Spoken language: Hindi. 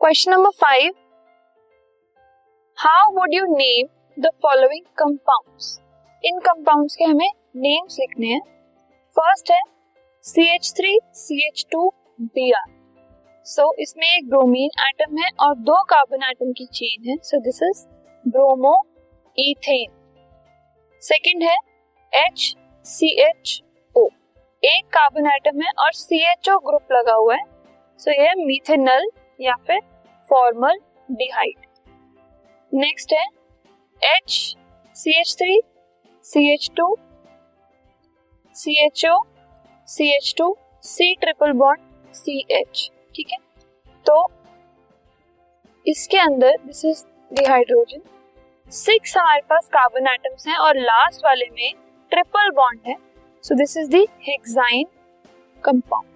Question number five how would you name the following compounds in compounds के हमें नेम्स लिखने हैं. फ़र्स्ट है C H three C H two B R so इसमें एक ब्रोमीन एटम है और दो कार्बन एटम की चेन है. So this is bromoethane second है एच सी एच ओ एक कार्बन एटम है और सी एच ओ ग्रुप लगा हुआ है. सो so, ये मिथेनल या फिर फॉर्मल डिहाइड नेक्स्ट है H C H three C H two C H O C H two C triple bond C H ठीक है? तो इसके अंदर दिस इज़ डिहाइड्रोजन सिक्स हमारे पास कार्बन एटम्स हैं और लास्ट वाले में ट्रिपल बॉन्ड है. So this is the hexyne compound